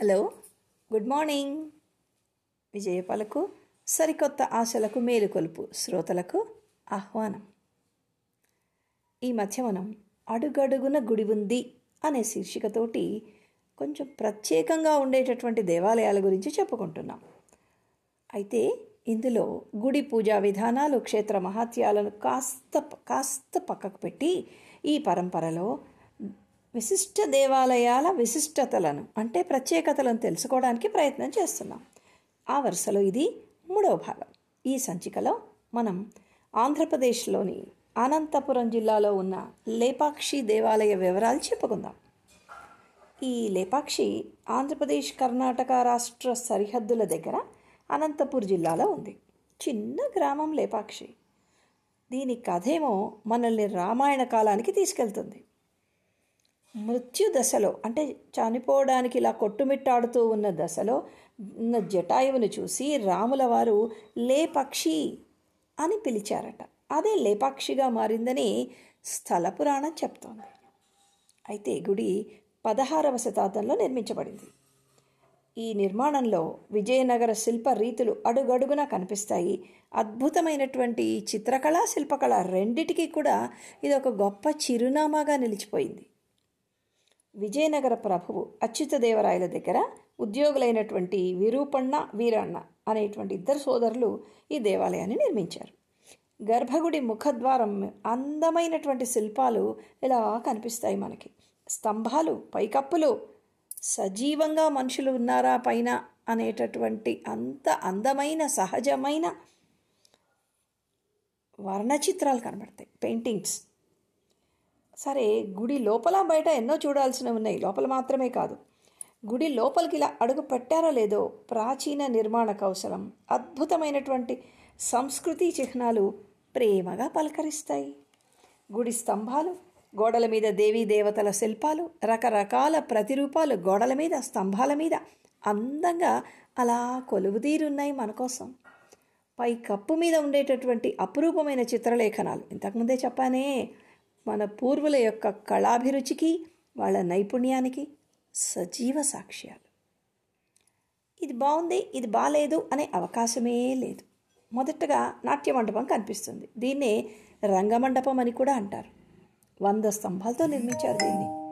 Hello good morning విజయపాలకు సరికొత్త ఆశలకు మేలుకొలుపు శ్రోతలకు ఆహ్వానం. ఈ మధ్య మనం అడుగడుగున గుడి ఉంది అనే శీర్షికతోటి కొంచెం ప్రత్యేకంగా ఉండేటటువంటి దేవాలయాల గురించి చెప్పుకుంటున్నాం. అయితే ఇందులో గుడి పూజా విధానాలు క్షేత్ర మహాత్యాలను కాస్త కాస్త పక్కకు పెట్టి ఈ పరంపరలో విశిష్ట దేవాలయాల విశిష్టతలను అంటే ప్రత్యేకతలను తెలుసుకోవడానికి ప్రయత్నం చేస్తున్నాం. ఆ వరుసలో ఇది మూడవ భాగం. ఈ సంచికలో మనం ఆంధ్రప్రదేశ్లోని అనంతపురం జిల్లాలో ఉన్న లేపాక్షి దేవాలయ వివరాలు చెప్పుకుందాం. ఈ లేపాక్షి ఆంధ్రప్రదేశ్ కర్ణాటక రాష్ట్ర సరిహద్దుల దగ్గర అనంతపూర్ జిల్లాలో ఉంది. చిన్న గ్రామం లేపాక్షి. దీని కథేమో మనల్ని రామాయణ కాలానికి తీసుకెళ్తుంది. మృత్యు దశలో అంటే చనిపోవడానికి ఇలా కొట్టుమిట్టాడుతూ ఉన్న దశలో ఉన్న జటాయువును చూసి రాముల వారు లేపక్షి అని పిలిచారట. అదే లేపాక్షిగా మారిందని స్థల పురాణం చెప్తోంది. అయితే గుడి పదహారవ శతాబ్దంలో నిర్మించబడింది. ఈ నిర్మాణంలో విజయనగర శిల్ప రీతులు అడుగడుగున కనిపిస్తాయి. అద్భుతమైనటువంటి చిత్రకళ శిల్పకళ రెండిటికీ కూడా ఇది ఒక గొప్ప చిరునామాగా నిలిచిపోయింది. విజయనగర ప్రభువు అచ్యుతదేవరాయల దగ్గర ఉద్యోగులైనటువంటి విరూపಣ್ణ వీరన్న అనేటువంటి ఇద్దరు సోదరులు ఈ దేవాలయాన్ని నిర్మించారు. గర్భగుడి ముఖద్వారం అందమైనటువంటి శిల్పాలు ఇలా కనిపిస్తాయి మనకి. స్తంభాలు పైకప్పులు సజీవంగా మనుషులు ఉన్నారా పైన అనేటటువంటి అంత అందమైన సహజమైన వర్ణచిత్రాలు కనబడతాయి. పెయింటింగ్స్. సరే గుడి లోపల బయట ఎన్నో చూడాల్సినవి ఉన్నాయి. లోపల మాత్రమే కాదు. గుడి లోపలికి ఇలా అడుగు పెట్టారో లేదో ప్రాచీన నిర్మాణ కౌశలం అద్భుతమైనటువంటి సంస్కృతి చిహ్నాలు ప్రేమగా పలకరిస్తాయి. గుడి స్తంభాలు గోడల మీద దేవీ దేవతల శిల్పాలు రకరకాల ప్రతిరూపాలు గోడల మీద స్తంభాల మీద అందంగా అలా కొలువుదీరున్నాయి మన కోసం. పై కప్పు మీద ఉండేటటువంటి అపురూపమైన చిత్రలేఖనాలు. ఇంతకుముందే చెప్పానే మన పూర్వుల యొక్క కళాభిరుచికి వాళ్ళ నైపుణ్యానికి సజీవ సాక్ష్యాలు. ఇది బాగుంది ఇది బాగాలేదు అనే అవకాశమే లేదు. మొదటగా నాట్య మండపం కనిపిస్తుంది. దీన్నే రంగమండపం అని కూడా అంటారు. వంద స్తంభాలతో నిర్మించారు దీన్ని.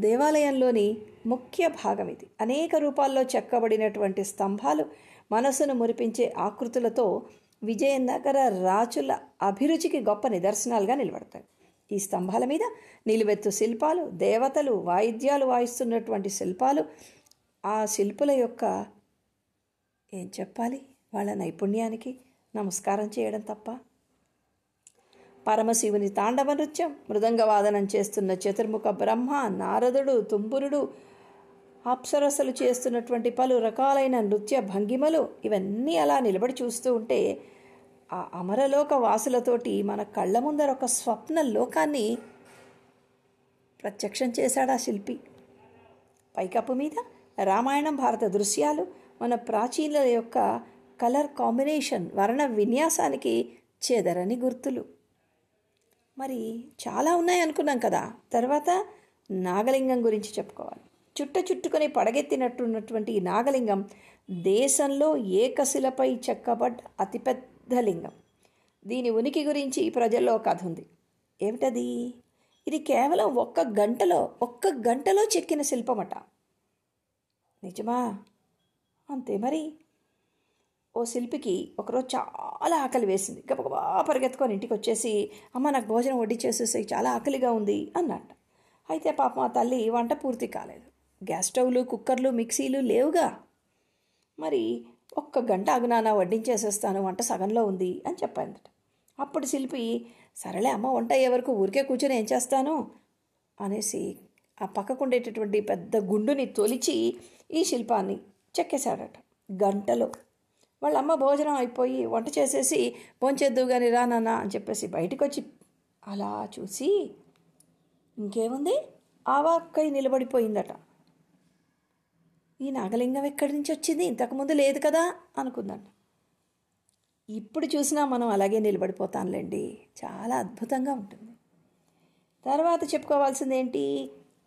దేవాలయంలోని ముఖ్య భాగం ఇది. అనేక రూపాల్లో చెక్కబడినటువంటి స్తంభాలు మనసును మురిపించే ఆకృతులతో విజయనగర రాజుల అభిరుచికి గొప్ప నిదర్శనాలుగా నిలబడతాయి. ఈ స్తంభాల మీద నిలువెత్తు శిల్పాలు దేవతలు వాయిద్యాలు వాయిస్తున్నటువంటి శిల్పాలు. ఆ శిల్పుల యొక్క ఏం చెప్పాలి? వాళ్ళ నైపుణ్యానికి నమస్కారం చేయడం తప్ప. పరమశివుని తాండవ నృత్యం మృదంగవాదనం చేస్తున్న చతుర్ముఖ బ్రహ్మ నారదుడు తుంబురుడు అప్సరసలు చేస్తున్నటువంటి పలు రకాలైన నృత్య భంగిమలు ఇవన్నీ అలా నిలబడి చూస్తూ ఉంటే ఆ అమరలోక వాసులతోటి మన కళ్ళ ముందర ఒక స్వప్న లోకాన్ని ప్రత్యక్షం చేశాడు ఆ శిల్పి? పైకప్పు మీద రామాయణం భారత దృశ్యాలు మన ప్రాచీనుల యొక్క కలర్ కాంబినేషన్ వర్ణ విన్యాసానికి చెదరని గుర్తులు. మరి చాలా ఉన్నాయి అనుకున్నాం కదా. తర్వాత నాగలింగం గురించి చెప్పుకోవాలి. చుట్ట చుట్టుకొని పడగెత్తినట్టున్నటువంటి ఈ నాగలింగం దేశంలో ఏకశిలపై చెక్కబడ్డ అతిపెద్ద లింగం దీని ఉనికి గురించి ప్రజల్లో కథ ఉంది. ఏమిటది? ఇది కేవలం ఒక్క గంటలో ఒక్క గంటలో చెక్కిన శిల్పమట. నిజమా? అంతే మరి. ఓ శిల్పికి ఒకరోజు చాలా ఆకలి వేసింది. గబగబా పరిగెత్తుకొని ఇంటికి వచ్చేసి అమ్మ నాకు భోజనం వడ్డీ చేసేసి చాలా ఆకలిగా ఉంది అన్నట్ట అయితే పాప మా తల్లి వంట పూర్తి కాలేదు. గ్యాస్ స్టవ్లు కుక్కర్లు మిక్సీలు లేవుగా. మరి ఒక్క గంట అగునానా వడ్డించేసేస్తాను వంట సగంలో ఉంది అని చెప్పిందట అప్పుడు శిల్పి సరేలే అమ్మ వంట అయ్యే వరకు ఊరికే కూర్చొని ఏం చేస్తాను? అనేసి ఆ పక్కకుండేటటువంటి పెద్ద గుండుని తొలిచి ఈ శిల్పాన్ని చెక్కేశాడట. గంటలో. వాళ్ళ అమ్మ భోజనం అయిపోయి వంట చేసేసి భోంచేద్దు కానీ రా నాన్న అని చెప్పేసి బయటకు వచ్చి అలా చూసి ఇంకేముంది? ఆవాక్కై నిలబడిపోయిందట. ఈ నాగలింగం ఎక్కడి నుంచి వచ్చింది? ఇంతకుముందు లేదు కదా అనుకుందండి ఇప్పుడు చూసినా మనం అలాగే నిలబడిపోతాంలేండి చాలా అద్భుతంగా ఉంటుంది. తర్వాత చెప్పుకోవాల్సింది ఏంటి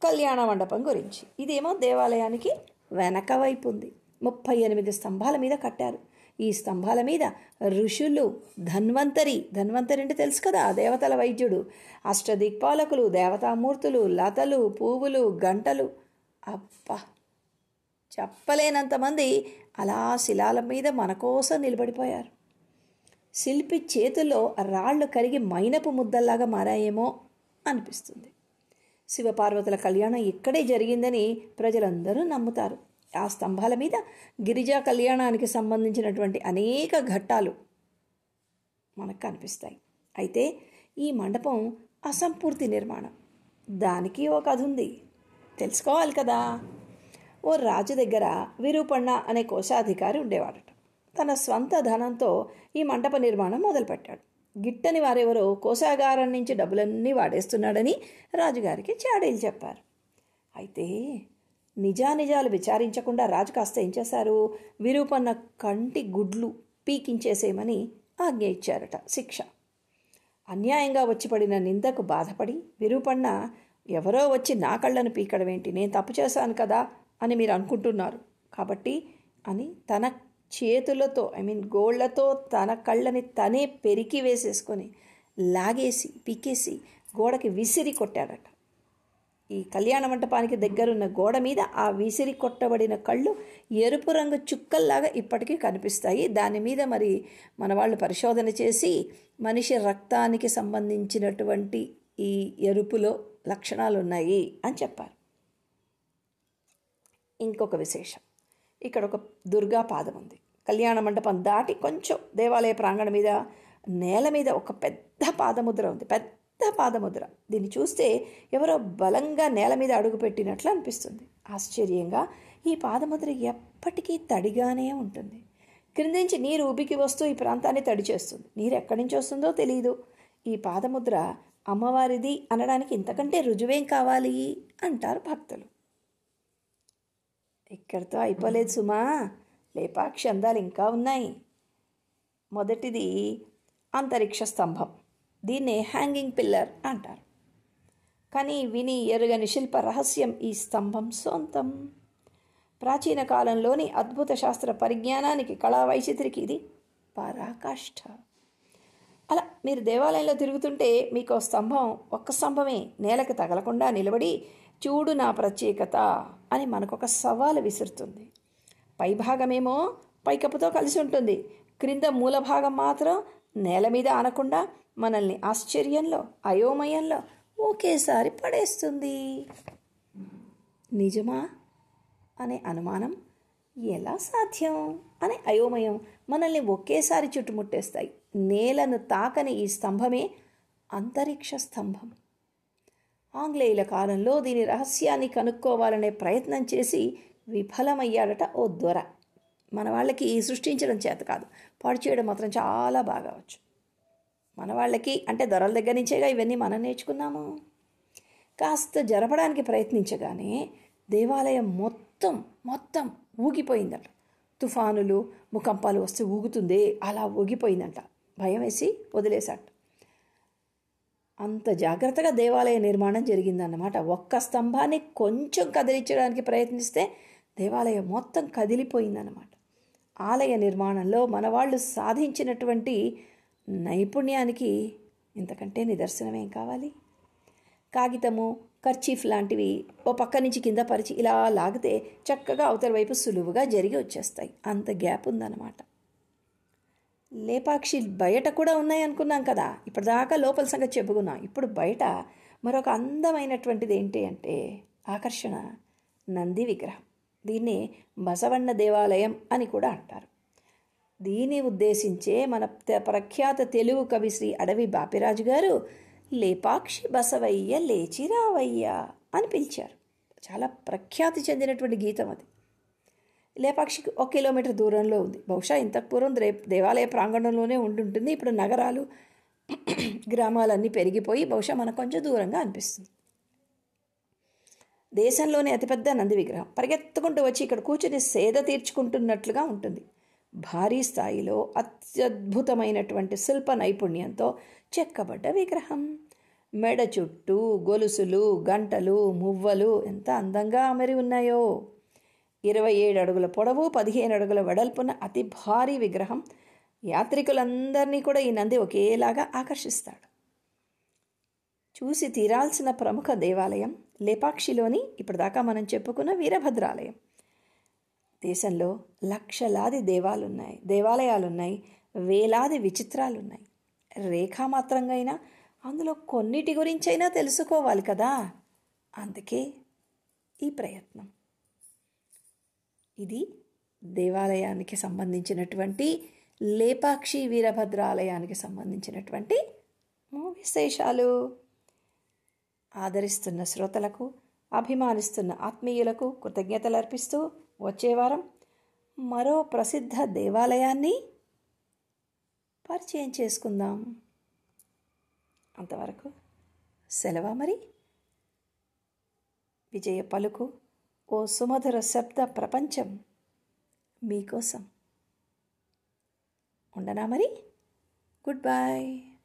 కళ్యాణ మండపం గురించి. ఇదేమో దేవాలయానికి వెనక వైపు ఉంది. ముప్పై ఎనిమిది స్తంభాల మీద కట్టారు. ఈ స్తంభాల మీద ఋషులు ధన్వంతరి ధన్వంతరి అంటే తెలుసు కదా దేవతల వైద్యుడు అష్టదిక్పాలకులు దేవతామూర్తులు లతలు పువ్వులు గంటలు. అబ్బా! చెప్పలేనంతమంది అలా శిలాల మీద మన కోసం నిలబడిపోయారు. శిల్పి చేతుల్లో రాళ్ళు కరిగి మైనపు ముద్దల్లాగా మారాయేమో అనిపిస్తుంది. శివపార్వతుల కళ్యాణం ఇక్కడే జరిగిందని ప్రజలందరూ నమ్ముతారు. ఆ స్తంభాల మీద గిరిజా కళ్యాణానికి సంబంధించినటువంటి అనేక ఘట్టాలు మనకు కనిపిస్తాయి. అయితే ఈ మండపం అసంపూర్తి నిర్మాణం. దానికి ఒక కథ ఉంది. తెలుసుకోవాలి కదా? ఓ రాజు దగ్గర విరూపಣ್ణ అనే కోశాధికారి ఉండేవాడట. తన స్వంత ధనంతో ఈ మంటప నిర్మాణం మొదలుపెట్టాడు. గిట్టని వారెవరో కోశాగారం నుంచి డబ్బులన్నీ వాడేస్తున్నాడని రాజుగారికి చాడీలు చెప్పారు. అయితే నిజానిజాలు విచారించకుండా రాజు కాస్త ఏం చేశారు? విరూపన్న కంటి గుడ్లు పీకించేసేయమని ఆజ్ఞ ఇచ్చారట శిక్ష. అన్యాయంగా వచ్చి పడిన నిందకు బాధపడి విరూపన్న ఎవరో వచ్చి నా కళ్ళను పీకడం ఏంటి నేను తప్పు చేశాను కదా. అని మీరు అనుకుంటున్నారు. కాబట్టి అని తన చేతులతో ఐ మీన్ గోళ్ళతో తన కళ్ళని తనే పెరికి వేసేసుకొని లాగేసి పీకేసి గోడకి విసిరి కొట్టాడట. ఈ కళ్యాణ మంటపానికి దగ్గరున్న గోడ మీద ఆ విసిరి కొట్టబడిన కళ్ళు ఎరుపు రంగు చుక్కల్లాగా ఇప్పటికీ కనిపిస్తాయి. దాని మీద మరి మన వాళ్ళు పరిశోధన చేసి మనిషి రక్తానికి సంబంధించినటువంటి ఈ ఎరుపులో లక్షణాలు ఉన్నాయి అని చెప్పారు. ఇంకొక విశేషం. ఇక్కడ ఒక దుర్గా పాదం ఉంది. కళ్యాణ మండపం దాటి కొంచెం దేవాలయ ప్రాంగణం మీద నేల మీద ఒక పెద్ద పాదముద్ర ఉంది. పెద్ద పాదముద్ర. దీన్ని చూస్తే ఎవరో బలంగా నేల మీద అడుగుపెట్టినట్లు అనిపిస్తుంది. ఆశ్చర్యంగా ఈ పాదముద్ర ఎప్పటికీ తడిగానే ఉంటుంది. క్రిందించి నీరు ఉబికి వస్తూ ఈ ప్రాంతాన్ని తడి చేస్తుంది. నీరు ఎక్కడి నుంచి వస్తుందో తెలియదు ఈ పాదముద్ర అమ్మవారిది అనడానికి ఇంతకంటే రుజువేం కావాలి? అంటారు భక్తులు. ఇక్కడితో అయిపోలేదు సుమా. లేపాక్షి అందాలు ఇంకా ఉన్నాయి. మొదటిది అంతరిక్ష స్తంభం. దీన్నే హ్యాంగింగ్ పిల్లర్ అంటారు. కానీ విని ఎరుగని శిల్ప రహస్యం ఈ స్తంభం సొంతం. ప్రాచీన కాలంలోని అద్భుత శాస్త్ర పరిజ్ఞానానికి కళా వైచిత్రికి ఇది పరాకాష్ఠ అలా మీరు దేవాలయంలో తిరుగుతుంటే మీకు స్తంభం ఒక్క స్తంభమే నేలకు తగలకుండా నిలబడి చూడు నా ప్రత్యేకత అని మనకొక సవాలు విసురుతుంది. పైభాగమేమో పైకప్పుతో కలిసి ఉంటుంది. క్రింద మూల భాగం మాత్రం నేల మీద ఆనకుండా మనల్ని ఆశ్చర్యంలో అయోమయంలో ఒకేసారి పడేస్తుంది. నిజమా అనే అనుమానం ఎలా సాధ్యం అనే అయోమయం మనల్ని ఒకేసారి చుట్టుముట్టేస్తాయి. నేలను తాకని ఈ స్తంభమే అంతరిక్ష స్తంభం. ఆంగ్లేయుల కాలంలో దీని రహస్యాన్ని కనుక్కోవాలనే ప్రయత్నం చేసి విఫలమయ్యాడట ఓ దొర. మన వాళ్ళకి సృష్టించడం చేత కాదు. పాడు చేయడం మాత్రం చాలా బాగా వచ్చు. మన వాళ్ళకి అంటే దొరల దగ్గర నుంచేగా ఇవన్నీ మనం నేర్చుకున్నాము. కాస్త జరపడానికి ప్రయత్నించగానే దేవాలయం మొత్తం మొత్తం ఊగిపోయిందట. తుఫానులు భూకంపాలు వస్తే ఊగుతుందే అలా ఊగిపోయిందంట. భయం వేసి వదిలేశాట. అంత జాగ్రత్తగా దేవాలయ నిర్మాణం జరిగిందన్నమాట. ఒక్క స్తంభాన్ని కొంచెం కదిలించడానికి ప్రయత్నిస్తే దేవాలయం మొత్తం కదిలిపోయిందన్నమాట. ఆలయ నిర్మాణంలో మన వాళ్ళు సాధించినటువంటి నైపుణ్యానికి ఇంతకంటే నిదర్శనమేం కావాలి? కాగితము కర్చీఫ్ లాంటివి ఓ పక్క నుంచి కింద పరిచి ఇలా లాగితే చక్కగా అవతల వైపు సులువుగా జరిగి వచ్చేస్తాయి. అంత గ్యాప్ ఉందన్నమాట. లేపాక్షి బయట కూడా ఉన్నాయి అనుకున్నాం కదా. ఇప్పటిదాకా లోపల సంగతి చెప్పుకున్నాం. ఇప్పుడు బయట మరొక అందమైనటువంటిది ఏంటి అంటే ఆకర్షణ నంది విగ్రహం. దీన్ని బసవన్న దేవాలయం అని కూడా అంటారు. దీన్ని ఉద్దేశించే మన ప్రఖ్యాత తెలుగు కవి శ్రీ అడవి బాపిరాజు గారు లేపాక్షి బసవయ్య లేచి రావయ్య అని పిలిచారు. చాలా ప్రఖ్యాతి చెందినటువంటి గీతం అది. లేపాక్షికి ఒక కిలోమీటర్ దూరంలో ఉంది. బహుశా ఇంతకు పూర్వం రే దేవాలయ ప్రాంగణంలోనే ఉండుంటుంది. ఇప్పుడు నగరాలు గ్రామాలన్నీ పెరిగిపోయి బహుశా మనకు కొంచెం దూరంగా అనిపిస్తుంది. దేశంలోనే అతిపెద్ద నంది విగ్రహం. పరిగెత్తుకుంటూ వచ్చి ఇక్కడ కూర్చుని సేద తీర్చుకుంటున్నట్లుగా ఉంటుంది. భారీ స్థాయిలో అత్యద్భుతమైనటువంటి శిల్ప నైపుణ్యంతో చెక్కబడ్డ విగ్రహం. మెడ చుట్టూ గొలుసులు గంటలు మువ్వలు ఎంత అందంగా అమరి ఉన్నాయో! ఇరవై ఏడు అడుగుల పొడవు పదిహేను అడుగుల వెడల్పున అతి భారీ విగ్రహం. యాత్రికులందరినీ కూడా ఈ నంది ఒకేలాగా ఆకర్షిస్తాడు. చూసి తీరాల్సిన ప్రముఖ దేవాలయం లేపాక్షిలోని ఇప్పటిదాకా మనం చెప్పుకున్న వీరభద్రాలయం. దేశంలో లక్షలాది దేవాలున్నాయి దేవాలయాలున్నాయి వేలాది విచిత్రాలున్నాయి. రేఖామాత్రంగా అయినా అందులో కొన్నిటి గురించైనా తెలుసుకోవాలి కదా? అందుకే ఈ ప్రయత్నం. ఇది దేవాలయానికి సంబంధించినటువంటి లేపాక్షి వీరభద్రాలయానికి సంబంధించినటువంటి విశేషాలు. ఆదరిస్తున్న శ్రోతలకు అభిమానిస్తున్న ఆత్మీయులకు కృతజ్ఞతలు అర్పిస్తూ వచ్చేవారం మరో ప్రసిద్ధ దేవాలయాన్ని పరిచయం చేసుకుందాం. అంతవరకు సెలవా మరి? విజయ పలుకు ఓ సుమధుర శబ్ద ప్రపంచం మీకోసం. ఉండనా మరి? Good bye